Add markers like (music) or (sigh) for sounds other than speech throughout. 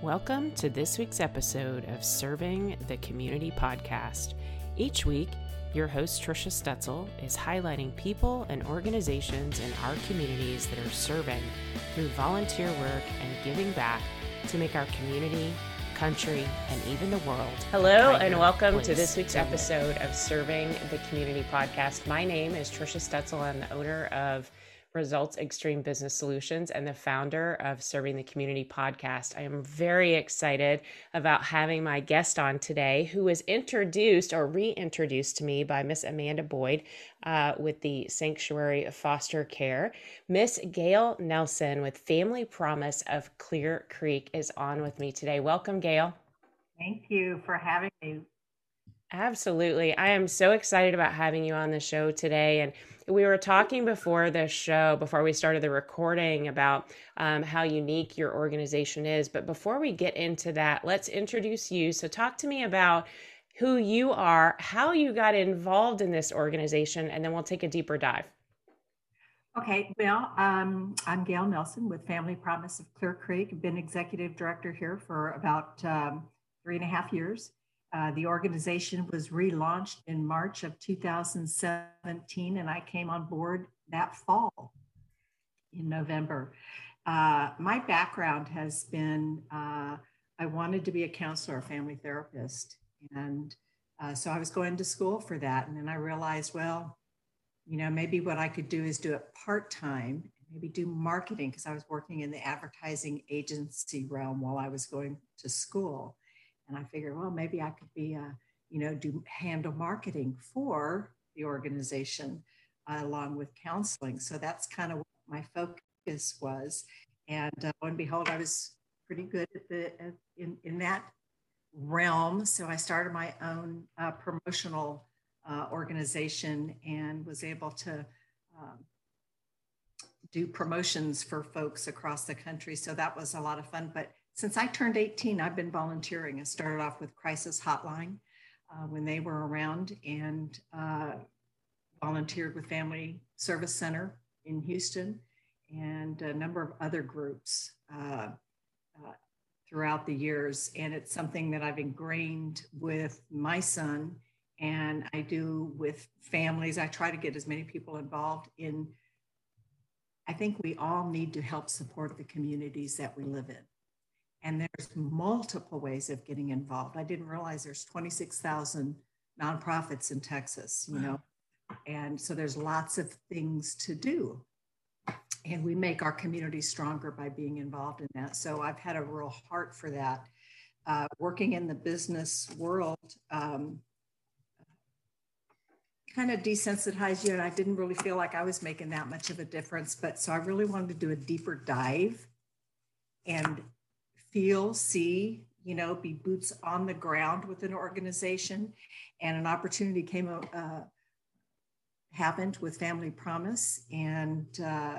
Welcome to this week's episode of Serving the Community podcast. Each week, your host Trisha Stetzel is highlighting people and organizations in our communities that are serving through volunteer work and giving back to make our community, country, and even the world. Hello, and welcome to this week's episode of Serving the Community podcast. My name is Trisha Stetzel. I'm the owner of Results Extreme Business Solutions and the founder of Serving the Community podcast. I am very excited about having my guest on today, who was introduced or reintroduced to me by Miss Amanda Boyd uh, with the Sanctuary Foster Care. Miss Gail Nelson with Family Promise of Clear Creek is on with me today. Welcome, Gail. Thank you for having me. Absolutely. I am so excited about having you on the show today. And we were talking before the show, before we started the recording, about um, how unique your organization is. But before we get into that, let's introduce you. So, talk to me about who you are, how you got involved in this organization, and then we'll take a deeper dive. Okay, well, um, I'm Gail Nelson with Family Promise of Clear Creek. Been executive director here for about um, three and a half years. Uh, the organization was relaunched in March of 2017, and I came on board that fall in November. Uh, my background has been uh, I wanted to be a counselor, a family therapist. And uh, so I was going to school for that. And then I realized, well, you know, maybe what I could do is do it part time, maybe do marketing, because I was working in the advertising agency realm while I was going to school. And I figured, well, maybe I could be a, you know, do handle marketing for the organization uh, along with counseling. So that's kind of what my focus was. And uh, lo and behold, I was pretty good at the at, in in that realm. So I started my own uh, promotional uh, organization and was able to um, do promotions for folks across the country. So that was a lot of fun. But since I turned 18, I've been volunteering. I started off with Crisis Hotline uh, when they were around and uh, volunteered with Family Service Center in Houston and a number of other groups uh, uh throughout the years. And it's something that I've ingrained with my son and I do with families. I try to get as many people involved in. I think we all need to help support the communities that we live in. And there's multiple ways of getting involved. I didn't realize there's 26,000 nonprofits in Texas, you know, and so there's lots of things to do. And we make our community stronger by being involved in that. So I've had a real heart for that. Uh, working in the business world um, kind of desensitized you, and I didn't really feel like I was making that much of a difference. But so I really wanted to do a deeper dive and feel, see, you know, be boots on the ground with an organization. And an opportunity came, uh, happened with Family Promise, and uh,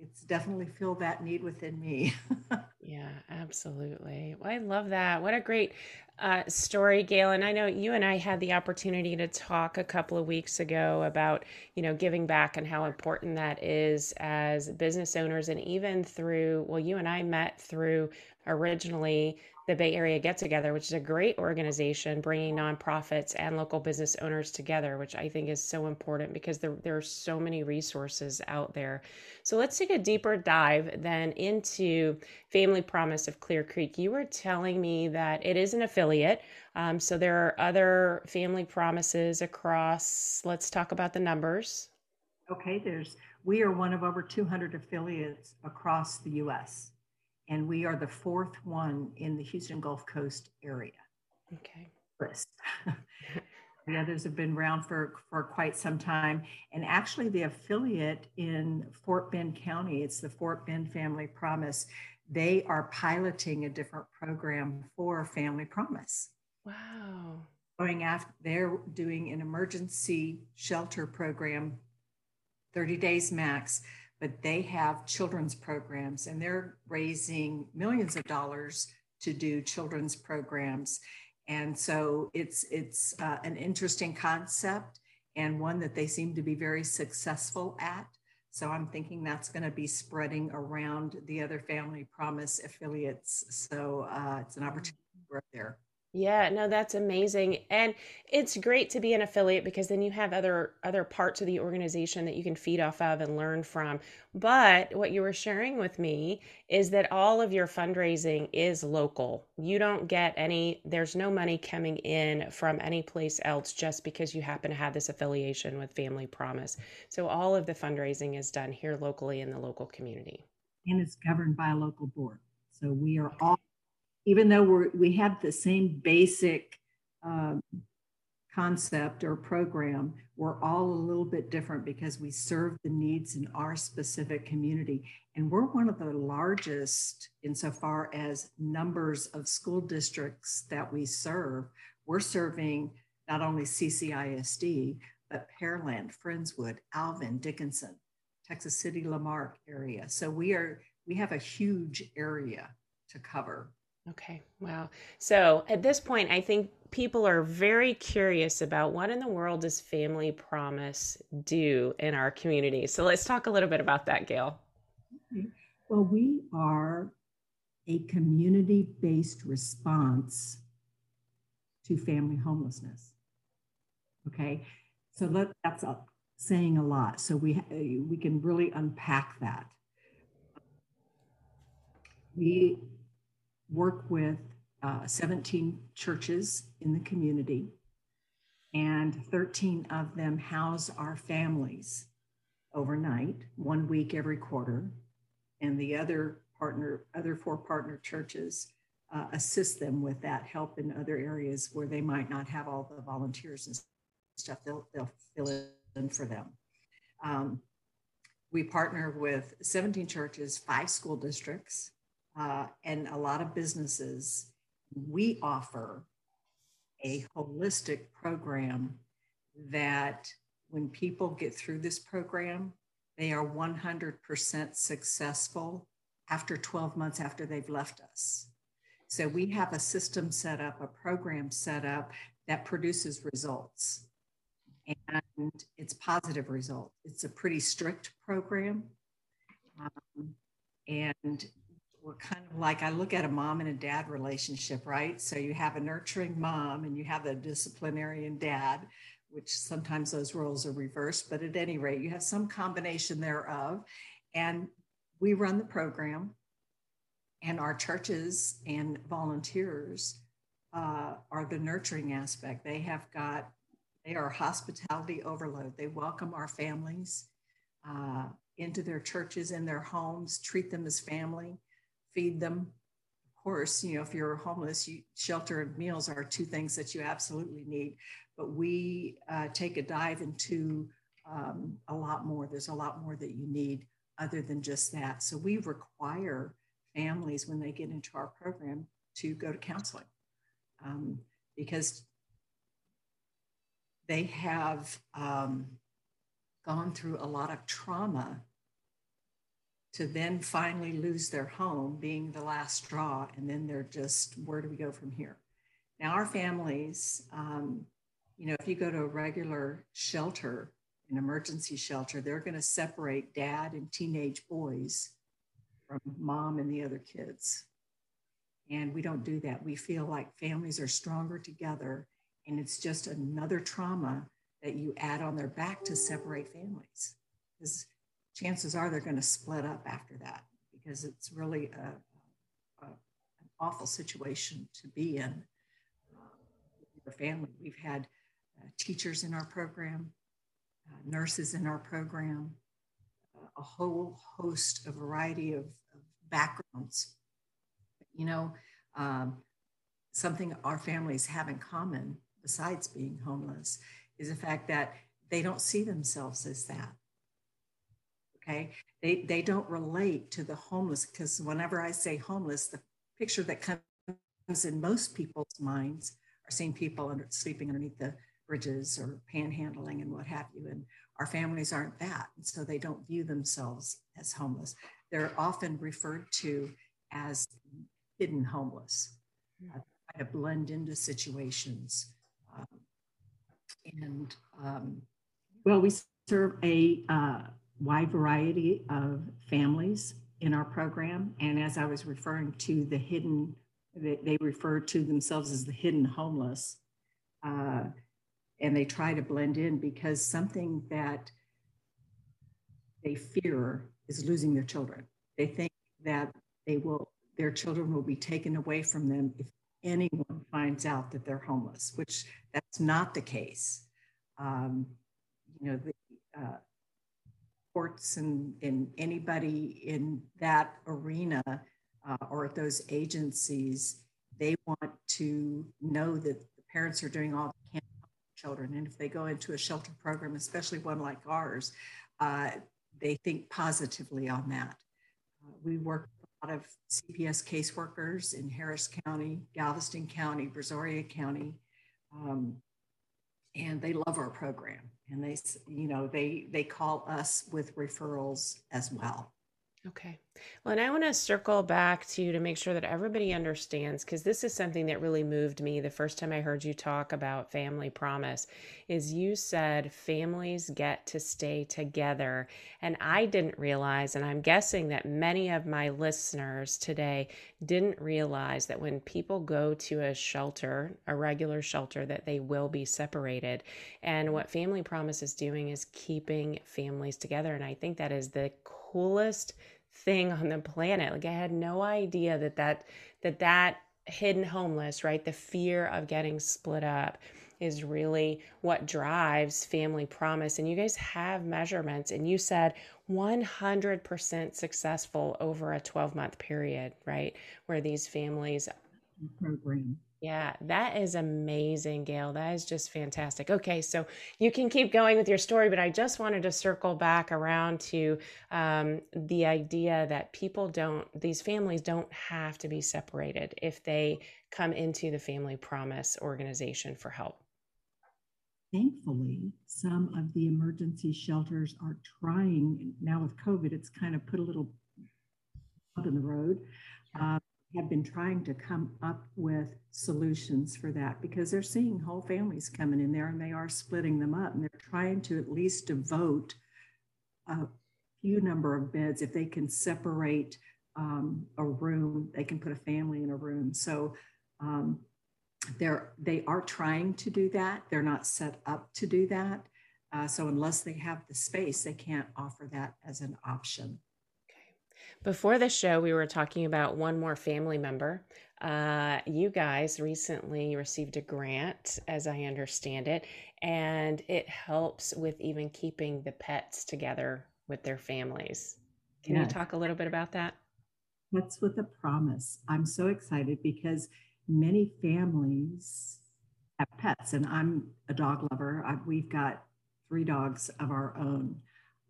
it's definitely filled that need within me. (laughs) yeah, absolutely. Well, I love that. What a great uh, story, Gail. And I know you and I had the opportunity to talk a couple of weeks ago about, you know, giving back and how important that is as business owners, and even through. Well, you and I met through originally the Bay Area Get Together, which is a great organization bringing nonprofits and local business owners together, which I think is so important because there, there are so many resources out there. So let's take a deeper dive then into Family Promise of Clear Creek. You were telling me that it is an affiliate. Um, so there are other family promises across. Let's talk about the numbers. Okay, there's we are one of over 200 affiliates across the U.S and we are the fourth one in the Houston Gulf Coast area. Okay. List. (laughs) the others have been around for, for quite some time. And actually, the affiliate in Fort Bend County, it's the Fort Bend Family Promise, they are piloting a different program for Family Promise. Wow. Going after, they're doing an emergency shelter program, 30 days max but they have children's programs and they're raising millions of dollars to do children's programs and so it's it's uh, an interesting concept and one that they seem to be very successful at So I'm thinking that's going to be spreading around the other Family Promise affiliates. So uh, it's an opportunity to grow there. Yeah, no, that's amazing. And it's great to be an affiliate because then you have other other parts of the organization that you can feed off of and learn from. But what you were sharing with me is that all of your fundraising is local. You don't get any there's no money coming in from any place else just because you happen to have this affiliation with Family Promise. So all of the fundraising is done here locally in the local community. And it's governed by a local board. So we are all even though we're, we have the same basic um, concept or program, we're all a little bit different because we serve the needs in our specific community. And we're one of the largest insofar as numbers of school districts that we serve. We're serving not only CCISD, but Pearland, Friendswood, Alvin, Dickinson, Texas City, La Marque area. So we are we have a huge area to cover. Okay, wow. So at this point, I think people are very curious about what in the world does Family Promise do in our community. So let's talk a little bit about that, Gail. Well, we are a community based response to family homelessness. Okay, so let, that's a, saying a lot. So we, we can really unpack that. We work with uh, 17 churches in the community, and 13 of them house our families overnight, one week every quarter, and the other partner, other four partner churches uh, assist them with that help in other areas where they might not have all the volunteers and stuff. They'll, they'll fill in for them. Um, we partner with 17 churches, five school districts, uh, and a lot of businesses, we offer a holistic program that when people get through this program, they are 100% successful after 12 months after they've left us. So we have a system set up, a program set up that produces results. And it's positive results. It's a pretty strict program. Um, and we're kind of like I look at a mom and a dad relationship, right? So you have a nurturing mom and you have a disciplinarian dad, which sometimes those roles are reversed, but at any rate, you have some combination thereof. And we run the program, and our churches and volunteers uh, are the nurturing aspect. They have got, they are hospitality overload. They welcome our families uh, into their churches and their homes, treat them as family feed them. Of course, you know, if you're homeless, you, shelter and meals are two things that you absolutely need. But we uh, take a dive into um, a lot more. There's a lot more that you need other than just that. So we require families when they get into our program to go to counseling um, because they have um, gone through a lot of trauma to then finally lose their home being the last straw. And then they're just, where do we go from here? Now, our families, um, you know, if you go to a regular shelter, an emergency shelter, they're going to separate dad and teenage boys from mom and the other kids. And we don't do that. We feel like families are stronger together, and it's just another trauma that you add on their back to separate families. Because chances are they're going to split up after that because it's really a, a, an awful situation to be in your family. We've had uh, teachers in our program, uh, nurses in our program, uh, a whole host, a variety of, of backgrounds. You know, um, something our families have in common, besides being homeless, is the fact that they don't see themselves as that okay? They they don't relate to the homeless because whenever i say homeless the picture that comes in most people's minds are seeing people under, sleeping underneath the bridges or panhandling and what have you and our families aren't that and so they don't view themselves as homeless. They're often referred to as hidden homeless. Uh, try to blend into situations um, and um, well we serve a uh, wide variety of families in our program. And as I was referring to the hidden, they, they refer to themselves as the hidden homeless. Uh, and they try to blend in because something that they fear is losing their children. They think that they will, their children will be taken away from them if anyone finds out that they're homeless, which that's not the case. Um, you know, the uh, courts and, and anybody in that arena uh, or at those agencies, they want to know that the parents are doing all they can for children. And if they go into a shelter program, especially one like ours, uh, they think positively on that. Uh, we work with a lot of CPS caseworkers in Harris County, Galveston County, Brazoria County, um, and they love our program. And they, you know, they they call us with referrals as well. Okay. Well, and I want to circle back to you to make sure that everybody understands because this is something that really moved me the first time I heard you talk about family promise is you said families get to stay together and I didn't realize and I'm guessing that many of my listeners today didn't realize that when people go to a shelter, a regular shelter that they will be separated. And what family promise is doing is keeping families together and I think that is the coolest thing on the planet. Like I had no idea that that that that hidden homeless, right? The fear of getting split up is really what drives family promise. And you guys have measurements, and you said 100% successful over a 12 month period, right? Where these families program yeah, that is amazing, Gail. That is just fantastic. Okay, so you can keep going with your story, but I just wanted to circle back around to um, the idea that people don't, these families don't have to be separated if they come into the Family Promise organization for help. Thankfully, some of the emergency shelters are trying, now with COVID, it's kind of put a little up in the road. Uh, have been trying to come up with solutions for that because they're seeing whole families coming in there and they are splitting them up and they're trying to at least devote a few number of beds if they can separate um, a room they can put a family in a room. So um, they're they are trying to do that. They're not set up to do that. Uh, so unless they have the space they can't offer that as an option before the show, we were talking about one more family member. Uh, you guys recently received a grant, as I understand it, and it helps with even keeping the pets together with their families. Can yes. you talk a little bit about that? Pets with a Promise. I'm so excited because many families have pets, and I'm a dog lover. I, we've got three dogs of our own.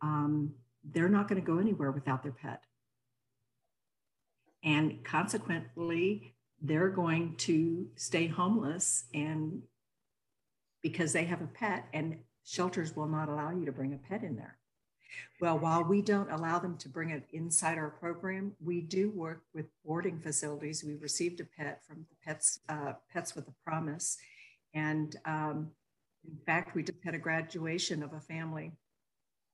Um, they're not going to go anywhere without their pet. And consequently, they're going to stay homeless and because they have a pet and shelters will not allow you to bring a pet in there. Well, while we don't allow them to bring it inside our program, we do work with boarding facilities. We received a pet from the Pets uh, Pets with a Promise, and um, in fact, we just had a graduation of a family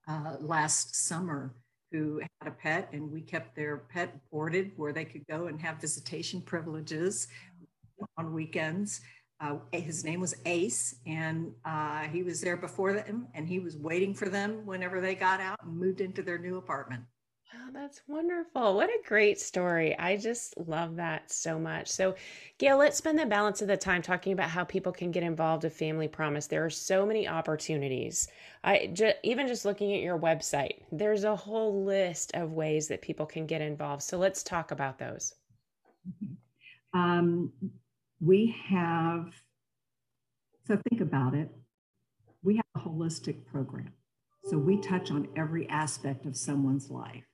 uh, last summer who had a pet, and we kept their pet boarded where they could go and have visitation privileges on weekends. Uh, his name was Ace, and uh, he was there before them, and he was waiting for them whenever they got out and moved into their new apartment. Oh, that's wonderful. What a great story. I just love that so much. So, Gail, let's spend the balance of the time talking about how people can get involved with Family Promise. There are so many opportunities. I even just looking at your website, there's a whole list of ways that people can get involved. So, let's talk about those. (laughs) Um, we have, so think about it. We have a holistic program. So, we touch on every aspect of someone's life.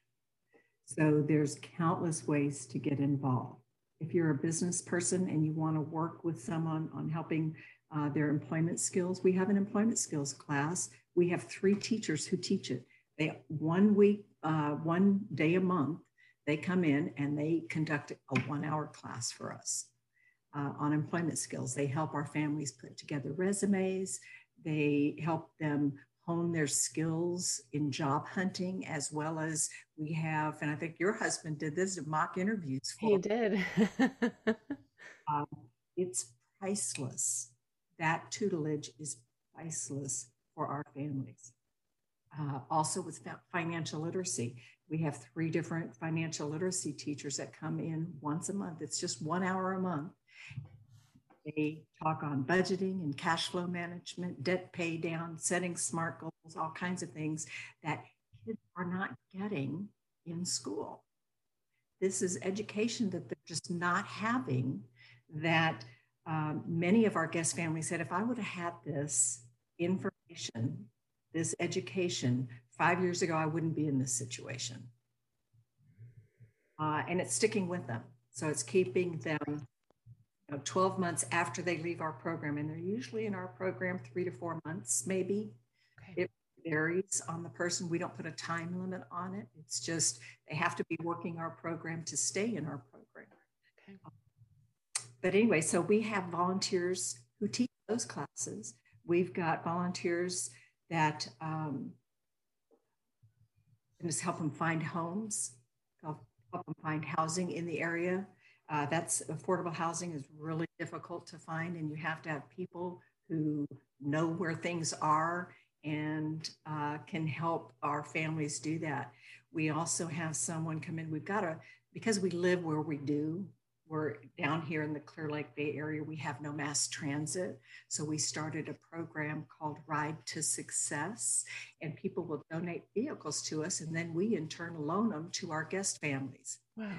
So there's countless ways to get involved. If you're a business person and you want to work with someone on helping uh, their employment skills, we have an employment skills class. We have three teachers who teach it. They one week, uh, one day a month, they come in and they conduct a one-hour class for us uh, on employment skills. They help our families put together resumes. They help them hone their skills in job hunting, as well as we have, and I think your husband did this mock interviews. For he did. (laughs) um, it's priceless. That tutelage is priceless for our families. Uh, also, with financial literacy, we have three different financial literacy teachers that come in once a month. It's just one hour a month. They talk on budgeting and cash flow management, debt pay down, setting smart goals, all kinds of things that kids are not getting in school. This is education that they're just not having that um, many of our guest families said, if I would have had this information, this education five years ago, I wouldn't be in this situation. Uh, and it's sticking with them. So it's keeping them know, 12 months after they leave our program. And they're usually in our program three to four months, maybe. Okay. It varies on the person. We don't put a time limit on it. It's just they have to be working our program to stay in our program. Okay. But anyway, so we have volunteers who teach those classes. We've got volunteers that um, just help them find homes, help, help them find housing in the area. Uh, that's affordable housing is really difficult to find, and you have to have people who know where things are and uh, can help our families do that. We also have someone come in. We've got a because we live where we do we're down here in the Clear Lake Bay Area, we have no mass transit. So we started a program called Ride to Success, and people will donate vehicles to us, and then we in turn loan them to our guest families. Wow.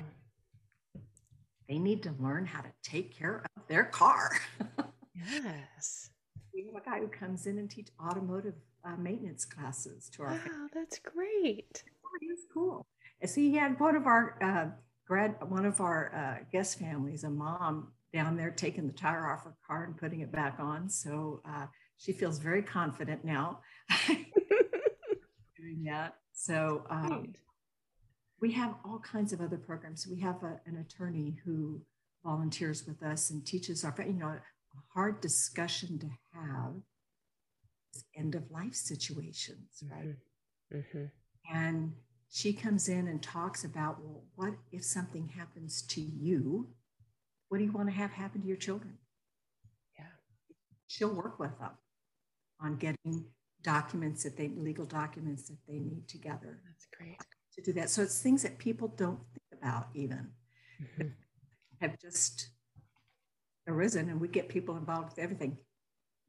They need to learn how to take care of their car. (laughs) yes. We have a guy who comes in and teach automotive uh, maintenance classes to our. Wow, family. that's great. Oh, he's cool. And so he had one of our uh, grad one of our uh, guest families, a mom down there taking the tire off her car and putting it back on. So uh, she feels very confident now (laughs) (laughs) doing that. So um, we have all kinds of other programs. We have a, an attorney who volunteers with us and teaches our, you know, a hard discussion to have end of life situations, right? Mm-hmm. Mm-hmm. And she comes in and talks about, well, what if something happens to you? What do you want to have happen to your children? Yeah. She'll work with them on getting documents that they, legal documents that they need together. That's great. To do that. So it's things that people don't think about even mm-hmm. have just arisen and we get people involved with everything.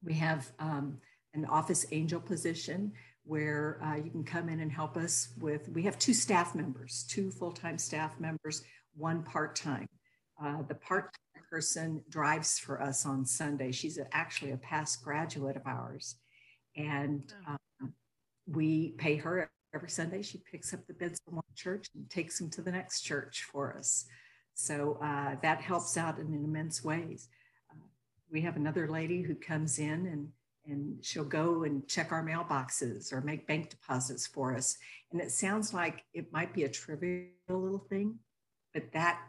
We have um, an office angel position where uh, you can come in and help us with. We have two staff members, two full time staff members, one part time. Uh, the part time person drives for us on Sunday. She's actually a past graduate of ours. And oh. um, we pay her every Sunday. She picks up the bids from one church and takes them to the next church for us. So uh, that helps out in immense ways. Uh, we have another lady who comes in and and she'll go and check our mailboxes or make bank deposits for us. And it sounds like it might be a trivial little thing, but that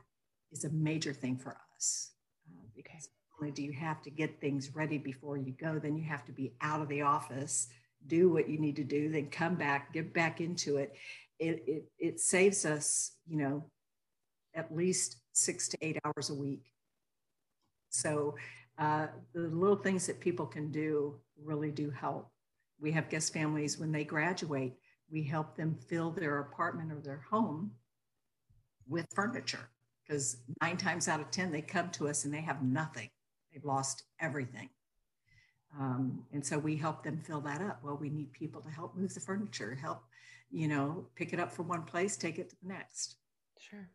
is a major thing for us uh, because not only do you have to get things ready before you go, then you have to be out of the office, do what you need to do, then come back, get back into it. It, it, it saves us, you know, at least six to eight hours a week. So uh, the little things that people can do really do help. We have guest families when they graduate, we help them fill their apartment or their home with furniture because nine times out of 10, they come to us and they have nothing. They've lost everything. Um, and so we help them fill that up. Well, we need people to help move the furniture, help, you know, pick it up from one place, take it to the next. Sure.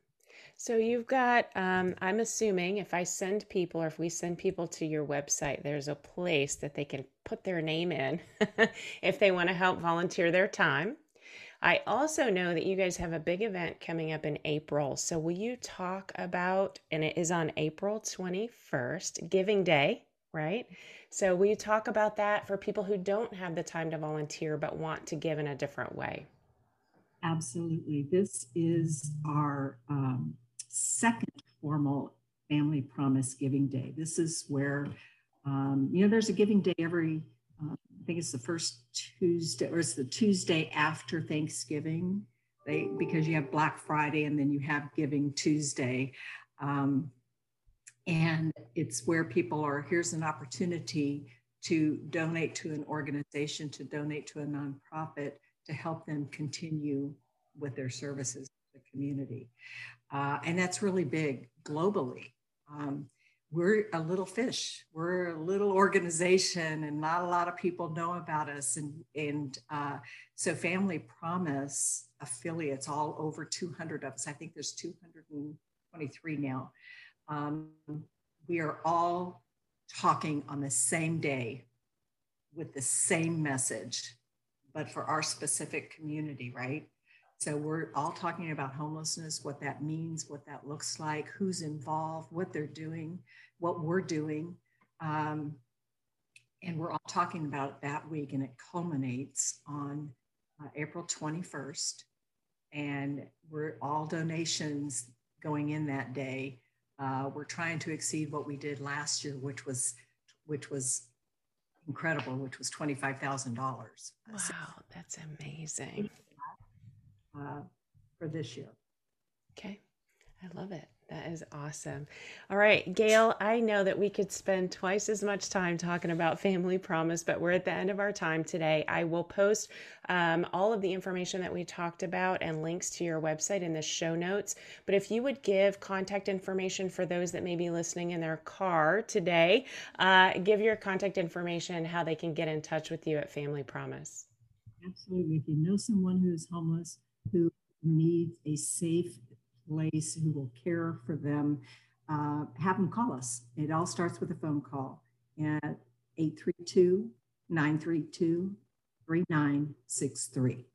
So you've got, um, I'm assuming if I send people or if we send people to your website, there's a place that they can put their name in (laughs) if they want to help volunteer their time. I also know that you guys have a big event coming up in April. So will you talk about, and it is on April 21st, Giving Day, right? So will you talk about that for people who don't have the time to volunteer but want to give in a different way? Absolutely. This is our um, second formal Family Promise Giving Day. This is where, um, you know, there's a giving day every uh, I think it's the first Tuesday, or it's the Tuesday after Thanksgiving. They because you have Black Friday and then you have Giving Tuesday. Um, and it's where people are here's an opportunity to donate to an organization, to donate to a nonprofit to help them continue with their services to the community. Uh, and that's really big globally. Um, we're a little fish. We're a little organization, and not a lot of people know about us. And and uh, so, Family Promise affiliates, all over 200 of us. I think there's 223 now. Um, we are all talking on the same day with the same message, but for our specific community, right? So we're all talking about homelessness, what that means, what that looks like, who's involved, what they're doing, what we're doing. Um, and we're all talking about it that week, and it culminates on uh, April 21st. And we're all donations going in that day. Uh, we're trying to exceed what we did last year, which was which was incredible, which was $25,000. Wow, so, that's amazing. Uh, for this year. Okay, I love it. That is awesome. All right, Gail, I know that we could spend twice as much time talking about Family Promise, but we're at the end of our time today. I will post um, all of the information that we talked about and links to your website in the show notes. But if you would give contact information for those that may be listening in their car today, uh, give your contact information, how they can get in touch with you at Family Promise. Absolutely. If you know someone who's homeless, who needs a safe place who will care for them, uh, have them call us. It all starts with a phone call at 832 932 3963.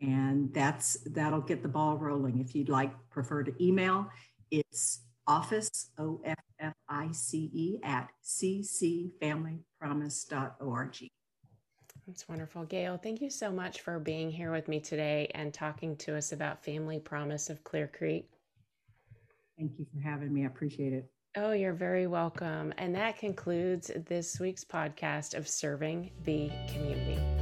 And that's that'll get the ball rolling. If you'd like, prefer to email, it's office, O F F I C E, at ccfamilypromise.org. That's wonderful. Gail, thank you so much for being here with me today and talking to us about Family Promise of Clear Creek. Thank you for having me. I appreciate it. Oh, you're very welcome. And that concludes this week's podcast of Serving the Community.